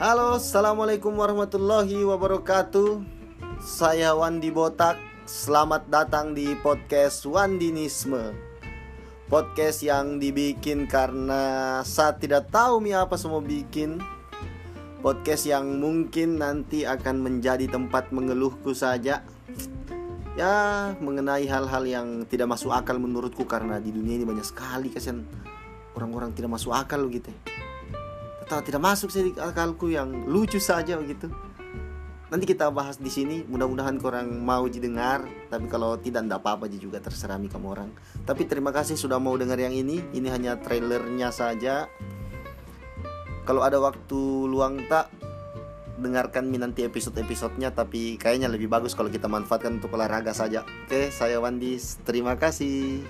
Halo, assalamualaikum warahmatullahi wabarakatuh. Saya Wandi Botak. Selamat datang di podcast Wandinisme. Podcast yang dibikin karena saya tidak tahu mi apa semua bikin. Podcast yang mungkin nanti akan menjadi tempat mengeluhku saja. Ya, mengenai hal-hal yang tidak masuk akal menurutku karena di dunia ini banyak sekali kasihan orang-orang tidak masuk akal gitu atau tidak masuk sih akalku yang lucu saja begitu. Nanti kita bahas di sini. Mudah-mudahan kurang mau didengar. Tapi kalau tidak, tidak apa-apa juga terserah kamu orang. Tapi terima kasih sudah mau dengar yang ini. Ini hanya trailernya saja. Kalau ada waktu luang tak dengarkan nanti episode-episodenya tapi kayaknya lebih bagus kalau kita manfaatkan untuk olahraga saja. Oke, saya Wandis. Terima kasih.